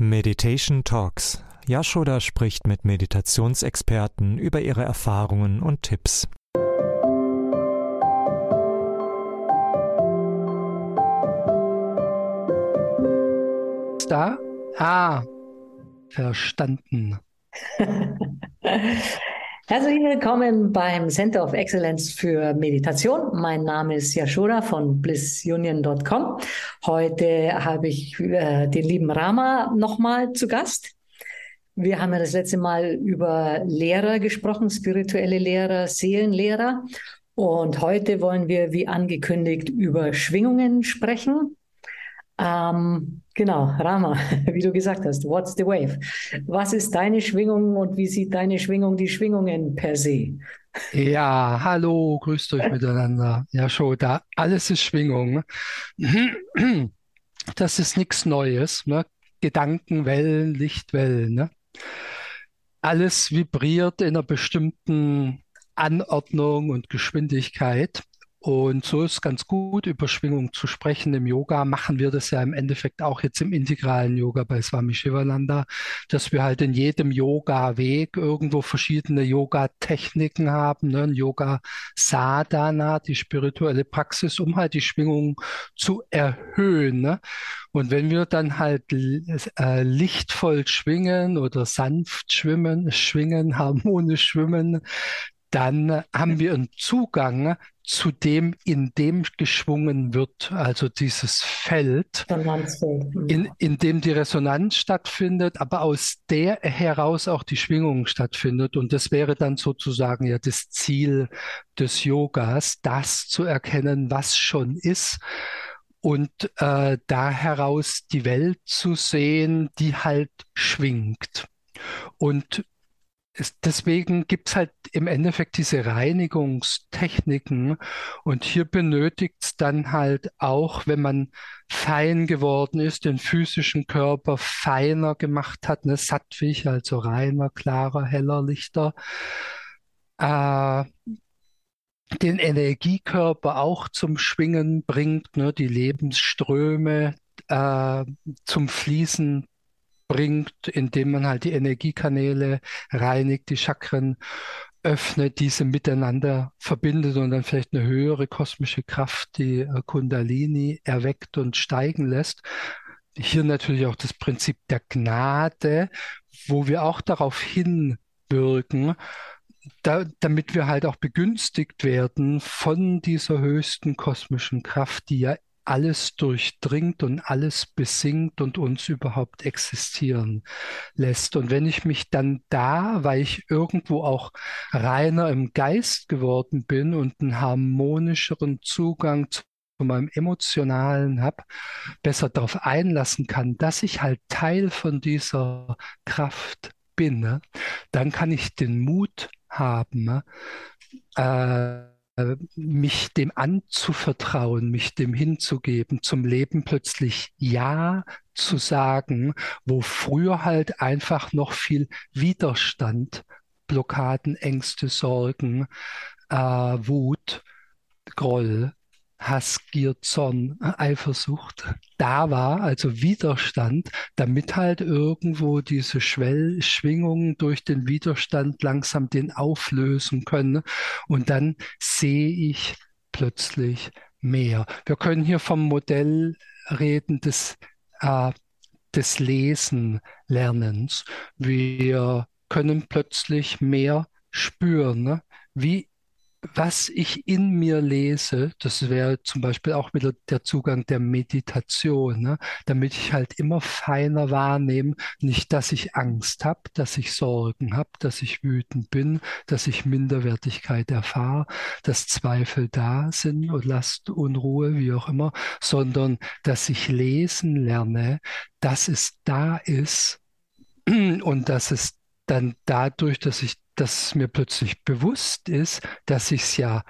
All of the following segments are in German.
Meditation Talks. Yashoda spricht mit Meditationsexperten über ihre Erfahrungen und Tipps. Da? Ah, verstanden. Herzlich willkommen beim Center of Excellence für Meditation. Mein Name ist Yashoda von blissunion.com. Heute habe ich äh, den lieben Rama nochmal zu Gast. Wir haben ja das letzte Mal über Lehrer gesprochen, spirituelle Lehrer, Seelenlehrer. Und heute wollen wir, wie angekündigt, über Schwingungen sprechen. Ähm, genau, Rama, wie du gesagt hast, what's the wave? Was ist deine Schwingung und wie sieht deine Schwingung die Schwingungen per se? Ja, hallo, grüßt euch miteinander. Ja, schon, da alles ist Schwingung. Das ist nichts Neues. Ne? Gedankenwellen, Lichtwellen. Ne? Alles vibriert in einer bestimmten Anordnung und Geschwindigkeit. Und so ist ganz gut, über Schwingung zu sprechen. Im Yoga machen wir das ja im Endeffekt auch jetzt im integralen Yoga bei Swami Shivananda, dass wir halt in jedem Yoga-Weg irgendwo verschiedene Yoga-Techniken haben, ne? Yoga Sadhana, die spirituelle Praxis, um halt die Schwingung zu erhöhen. Ne? Und wenn wir dann halt äh, lichtvoll schwingen oder sanft schwimmen, schwingen, harmonisch schwimmen, dann haben wir einen Zugang zu dem, in dem geschwungen wird, also dieses Feld, mhm. in, in dem die Resonanz stattfindet, aber aus der heraus auch die Schwingung stattfindet. Und das wäre dann sozusagen ja das Ziel des Yogas, das zu erkennen, was schon ist und äh, da heraus die Welt zu sehen, die halt schwingt. Und deswegen gibt es halt im Endeffekt diese Reinigungstechniken und hier benötigt es dann halt auch, wenn man fein geworden ist, den physischen Körper feiner gemacht hat, ne, sattwig, also reiner, klarer, heller, lichter, äh, den Energiekörper auch zum Schwingen bringt, ne, die Lebensströme äh, zum Fließen bringt, indem man halt die Energiekanäle reinigt, die Chakren öffnet, diese miteinander verbindet und dann vielleicht eine höhere kosmische Kraft, die äh, Kundalini erweckt und steigen lässt. Hier natürlich auch das Prinzip der Gnade, wo wir auch darauf hinwirken, da, damit wir halt auch begünstigt werden von dieser höchsten kosmischen Kraft, die ja alles durchdringt und alles besingt und uns überhaupt existieren lässt. Und wenn ich mich dann da, weil ich irgendwo auch reiner im Geist geworden bin und einen harmonischeren Zugang zu meinem emotionalen habe, besser darauf einlassen kann, dass ich halt Teil von dieser Kraft bin, ne? dann kann ich den Mut haben, ne? äh, mich dem anzuvertrauen, mich dem hinzugeben, zum Leben plötzlich Ja zu sagen, wo früher halt einfach noch viel Widerstand, Blockaden, Ängste, Sorgen, äh, Wut, Groll Hass, Gier, Zorn, Eifersucht da war, also Widerstand, damit halt irgendwo diese Schwell Schwingungen durch den Widerstand langsam den auflösen können. Und dann sehe ich plötzlich mehr. Wir können hier vom Modell reden des, äh, des Lesen-Lernens. Wir können plötzlich mehr spüren, ne? wie was ich in mir lese, das wäre zum Beispiel auch wieder der Zugang der Meditation, ne? damit ich halt immer feiner wahrnehme, nicht, dass ich Angst habe, dass ich Sorgen habe, dass ich wütend bin, dass ich Minderwertigkeit erfahre, dass Zweifel da sind und Last, Unruhe, wie auch immer, sondern dass ich lesen lerne, dass es da ist und dass es dann dadurch, dass ich dass mir plötzlich bewusst ist, dass ich es ja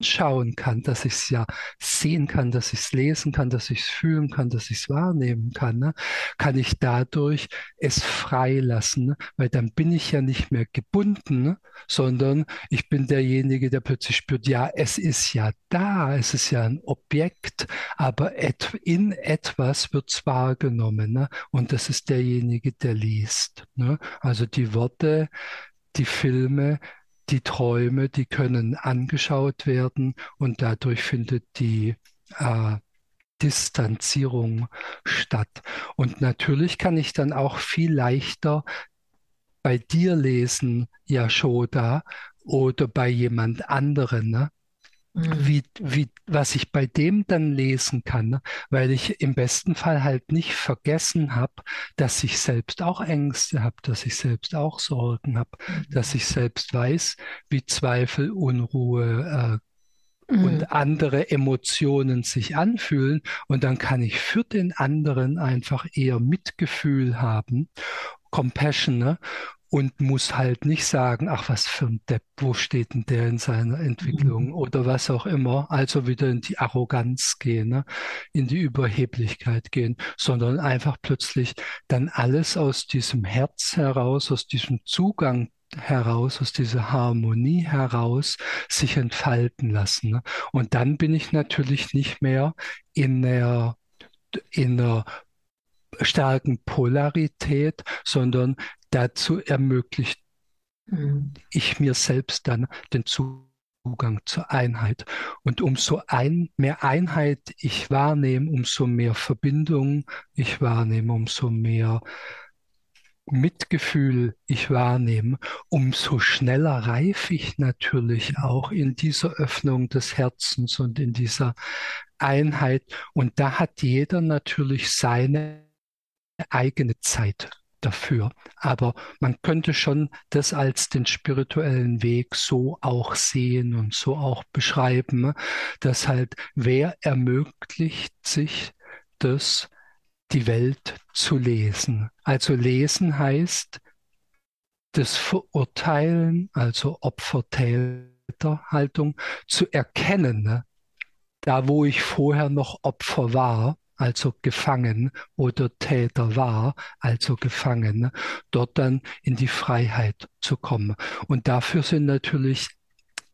anschauen kann, dass ich es ja sehen kann, dass ich es lesen kann, dass ich es fühlen kann, dass ich es wahrnehmen kann, ne, kann ich dadurch es freilassen, ne, weil dann bin ich ja nicht mehr gebunden, ne, sondern ich bin derjenige, der plötzlich spürt, ja, es ist ja da, es ist ja ein Objekt, aber et in etwas wird es wahrgenommen ne, und das ist derjenige, der liest. Ne. Also die Worte, die Filme, die Träume, die können angeschaut werden und dadurch findet die äh, Distanzierung statt. Und natürlich kann ich dann auch viel leichter bei dir lesen, Yashoda, oder bei jemand anderen. Ne? Mhm. wie, wie, was ich bei dem dann lesen kann, ne? weil ich im besten Fall halt nicht vergessen habe, dass ich selbst auch Ängste habe, dass ich selbst auch Sorgen habe, mhm. dass ich selbst weiß, wie Zweifel, Unruhe äh, mhm. und andere Emotionen sich anfühlen. Und dann kann ich für den anderen einfach eher Mitgefühl haben, Compassion, ne? Und muss halt nicht sagen, ach, was für ein Depp, wo steht denn der in seiner Entwicklung mhm. oder was auch immer. Also wieder in die Arroganz gehen, ne? in die Überheblichkeit gehen, sondern einfach plötzlich dann alles aus diesem Herz heraus, aus diesem Zugang heraus, aus dieser Harmonie heraus sich entfalten lassen. Ne? Und dann bin ich natürlich nicht mehr in der, in der starken Polarität, sondern dazu ermöglicht mhm. ich mir selbst dann den Zugang zur Einheit. Und umso ein, mehr Einheit ich wahrnehme, umso mehr Verbindung ich wahrnehme, umso mehr Mitgefühl ich wahrnehme, umso schneller reife ich natürlich auch in dieser Öffnung des Herzens und in dieser Einheit. Und da hat jeder natürlich seine eigene Zeit dafür. Aber man könnte schon das als den spirituellen Weg so auch sehen und so auch beschreiben, dass halt wer ermöglicht sich das, die Welt zu lesen. Also lesen heißt das Verurteilen, also Opfer-Täter-Haltung zu erkennen, ne? da wo ich vorher noch Opfer war, also gefangen, oder Täter war, also gefangen, dort dann in die Freiheit zu kommen. Und dafür sind natürlich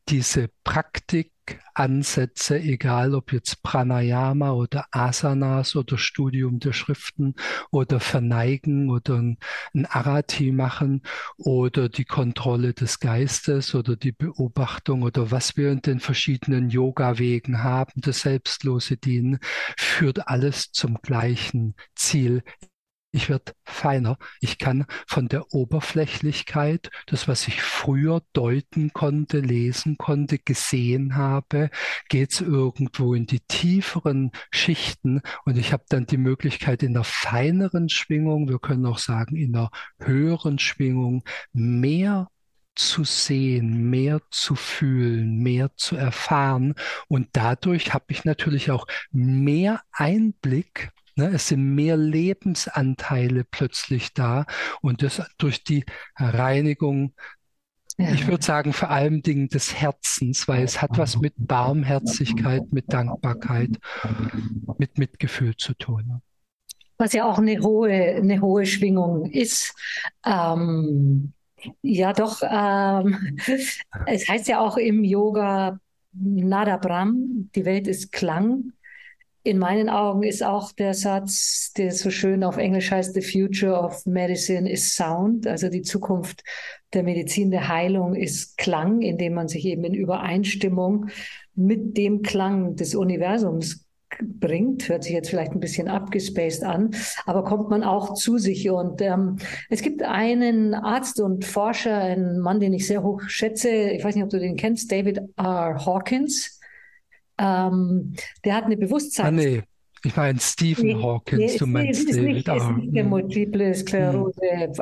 diese Praktik Ansätze, egal ob jetzt Pranayama oder Asanas oder Studium der Schriften oder Verneigen oder ein, ein Arati machen oder die Kontrolle des Geistes oder die Beobachtung oder was wir in den verschiedenen Yoga-Wegen haben, das selbstlose Dienen, führt alles zum gleichen Ziel ich werde feiner. Ich kann von der Oberflächlichkeit, das, was ich früher deuten konnte, lesen konnte, gesehen habe, geht es irgendwo in die tieferen Schichten und ich habe dann die Möglichkeit in der feineren Schwingung, wir können auch sagen in der höheren Schwingung, mehr zu sehen, mehr zu fühlen, mehr zu erfahren. Und dadurch habe ich natürlich auch mehr Einblick Ne, es sind mehr Lebensanteile plötzlich da und das durch die Reinigung, ich würde sagen, vor allem Dingen des Herzens, weil es hat was mit Barmherzigkeit, mit Dankbarkeit, mit Mitgefühl zu tun. Was ja auch eine hohe, eine hohe Schwingung ist. Ähm, ja, doch. Ähm, es heißt ja auch im Yoga Nada Brahm, die Welt ist Klang in meinen Augen ist auch der Satz, der so schön auf Englisch heißt, The future of medicine is sound, also die Zukunft der Medizin, der Heilung ist Klang, indem man sich eben in Übereinstimmung mit dem Klang des Universums bringt, hört sich jetzt vielleicht ein bisschen abgespaced an, aber kommt man auch zu sich. Und ähm, es gibt einen Arzt und Forscher, einen Mann, den ich sehr hoch schätze, ich weiß nicht, ob du den kennst, David R. Hawkins. Ähm, der hat eine Bewusstseins... Ah, nee. Ich meine Stephen nee, Hawkins, nee, du meinst ist David nicht, ist nicht der Multiple Sklerose, hm.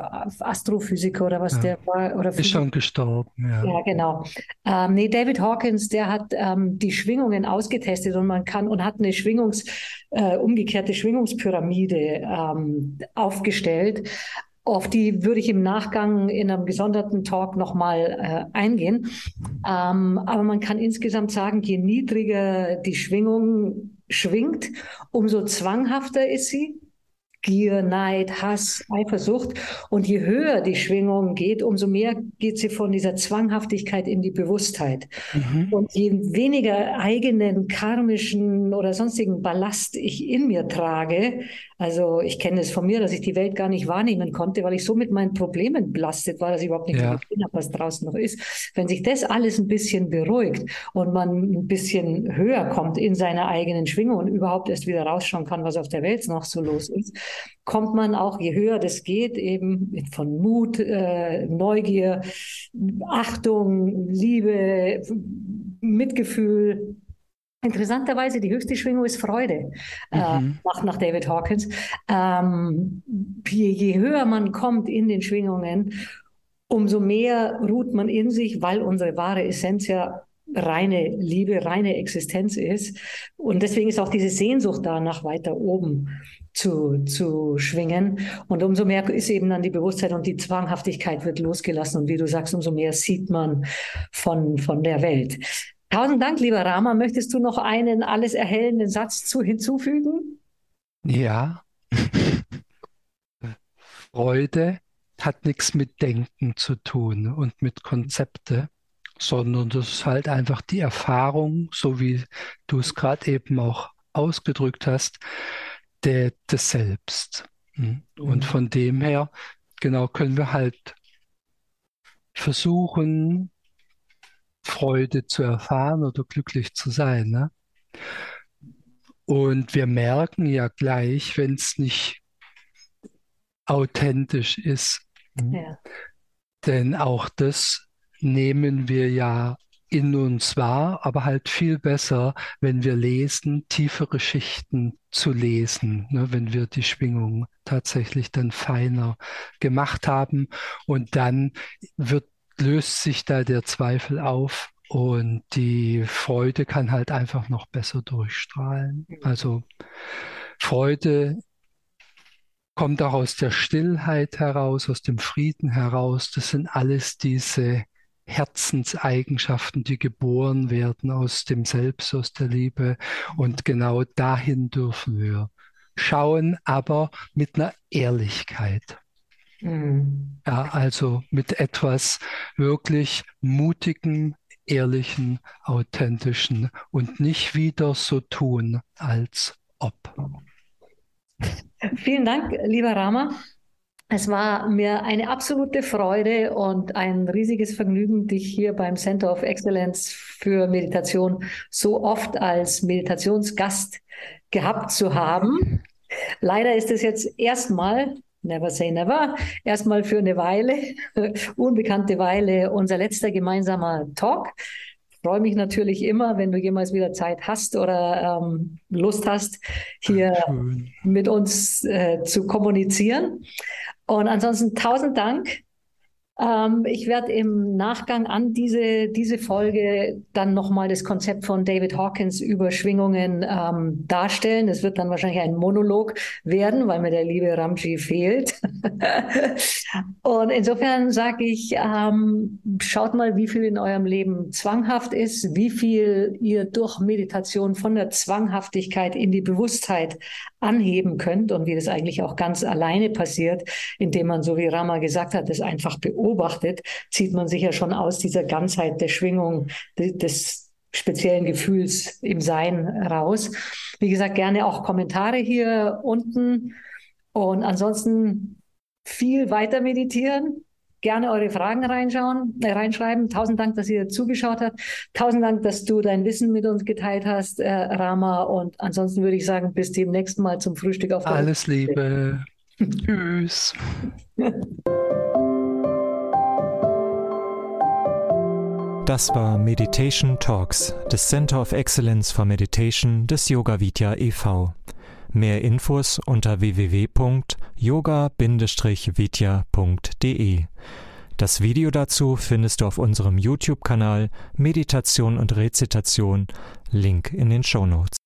Astrophysiker oder was ja. der war. Oder ist schon gestorben, ja. Ja, genau. Ähm, nee, David Hawkins, der hat ähm, die Schwingungen ausgetestet und man kann und hat eine Schwingungs, äh, umgekehrte Schwingungspyramide ähm, aufgestellt Auf die würde ich im Nachgang in einem gesonderten Talk nochmal äh, eingehen. Ähm, aber man kann insgesamt sagen, je niedriger die Schwingung schwingt, umso zwanghafter ist sie. Gier, Neid, Hass, Eifersucht. Und je höher die Schwingung geht, umso mehr geht sie von dieser Zwanghaftigkeit in die Bewusstheit. Mhm. Und je weniger eigenen karmischen oder sonstigen Ballast ich in mir trage, also ich kenne es von mir, dass ich die Welt gar nicht wahrnehmen konnte, weil ich so mit meinen Problemen belastet war, dass ich überhaupt nicht ja. gesehen habe, was draußen noch ist. Wenn sich das alles ein bisschen beruhigt und man ein bisschen höher kommt in seiner eigenen Schwingung und überhaupt erst wieder rausschauen kann, was auf der Welt noch so los ist, kommt man auch, je höher das geht, eben von Mut, äh, Neugier, Achtung, Liebe, Mitgefühl, Interessanterweise, die höchste Schwingung ist Freude, äh, mhm. äh, nach, nach David Hawkins. Ähm, je, je höher man kommt in den Schwingungen, umso mehr ruht man in sich, weil unsere wahre Essenz ja reine Liebe, reine Existenz ist. Und deswegen ist auch diese Sehnsucht da, nach weiter oben zu, zu schwingen. Und umso mehr ist eben dann die Bewusstheit und die Zwanghaftigkeit wird losgelassen. Und wie du sagst, umso mehr sieht man von, von der Welt. Tausend Dank, lieber Rama. Möchtest du noch einen alles erhellenden Satz zu hinzufügen? Ja. Freude hat nichts mit Denken zu tun und mit Konzepte, sondern das ist halt einfach die Erfahrung, so wie du es gerade eben auch ausgedrückt hast, der, des Selbst. Hm? Und mhm. von dem her, genau, können wir halt versuchen, Freude zu erfahren oder glücklich zu sein. Ne? Und wir merken ja gleich, wenn es nicht authentisch ist. Ja. Denn auch das nehmen wir ja in uns wahr, aber halt viel besser, wenn wir lesen, tiefere Schichten zu lesen, ne, wenn wir die Schwingung tatsächlich dann feiner gemacht haben. Und dann wird löst sich da der Zweifel auf und die Freude kann halt einfach noch besser durchstrahlen. Also Freude kommt auch aus der Stillheit heraus, aus dem Frieden heraus. Das sind alles diese Herzenseigenschaften, die geboren werden aus dem Selbst, aus der Liebe. Und genau dahin dürfen wir schauen, aber mit einer Ehrlichkeit. Mhm. Ja, also mit etwas wirklich mutigen, ehrlichen, authentischen und nicht wieder so tun, als ob. Vielen Dank, lieber Rama. Es war mir eine absolute Freude und ein riesiges Vergnügen, dich hier beim Center of Excellence für Meditation so oft als Meditationsgast gehabt zu haben. Leider ist es jetzt erstmal Never say never. Erstmal für eine Weile, unbekannte Weile, unser letzter gemeinsamer Talk. Freue mich natürlich immer, wenn du jemals wieder Zeit hast oder ähm, Lust hast, hier Schön. mit uns äh, zu kommunizieren. Und ansonsten tausend Dank ähm, ich werde im Nachgang an diese, diese Folge dann nochmal das Konzept von David Hawkins über Schwingungen ähm, darstellen. Es wird dann wahrscheinlich ein Monolog werden, weil mir der liebe Ramji fehlt. Und insofern sage ich, ähm, schaut mal, wie viel in eurem Leben zwanghaft ist, wie viel ihr durch Meditation von der Zwanghaftigkeit in die Bewusstheit anheben könnt und wie das eigentlich auch ganz alleine passiert, indem man, so wie Rama gesagt hat, das einfach beobachtet, zieht man sich ja schon aus dieser Ganzheit der Schwingung des speziellen Gefühls im Sein raus. Wie gesagt, gerne auch Kommentare hier unten und ansonsten viel weiter meditieren, gerne eure Fragen reinschauen, äh, reinschreiben. Tausend Dank, dass ihr zugeschaut habt. Tausend Dank, dass du dein Wissen mit uns geteilt hast, äh, Rama. Und ansonsten würde ich sagen, bis zum nächsten Mal zum Frühstück auf der Alles Liebe. Tschüss. Das war Meditation Talks des Center of Excellence for Meditation des Yoga Vidya e.V. Mehr Infos unter www.yoga-vidya.de. Das Video dazu findest du auf unserem YouTube-Kanal Meditation und Rezitation, Link in den Show Notes.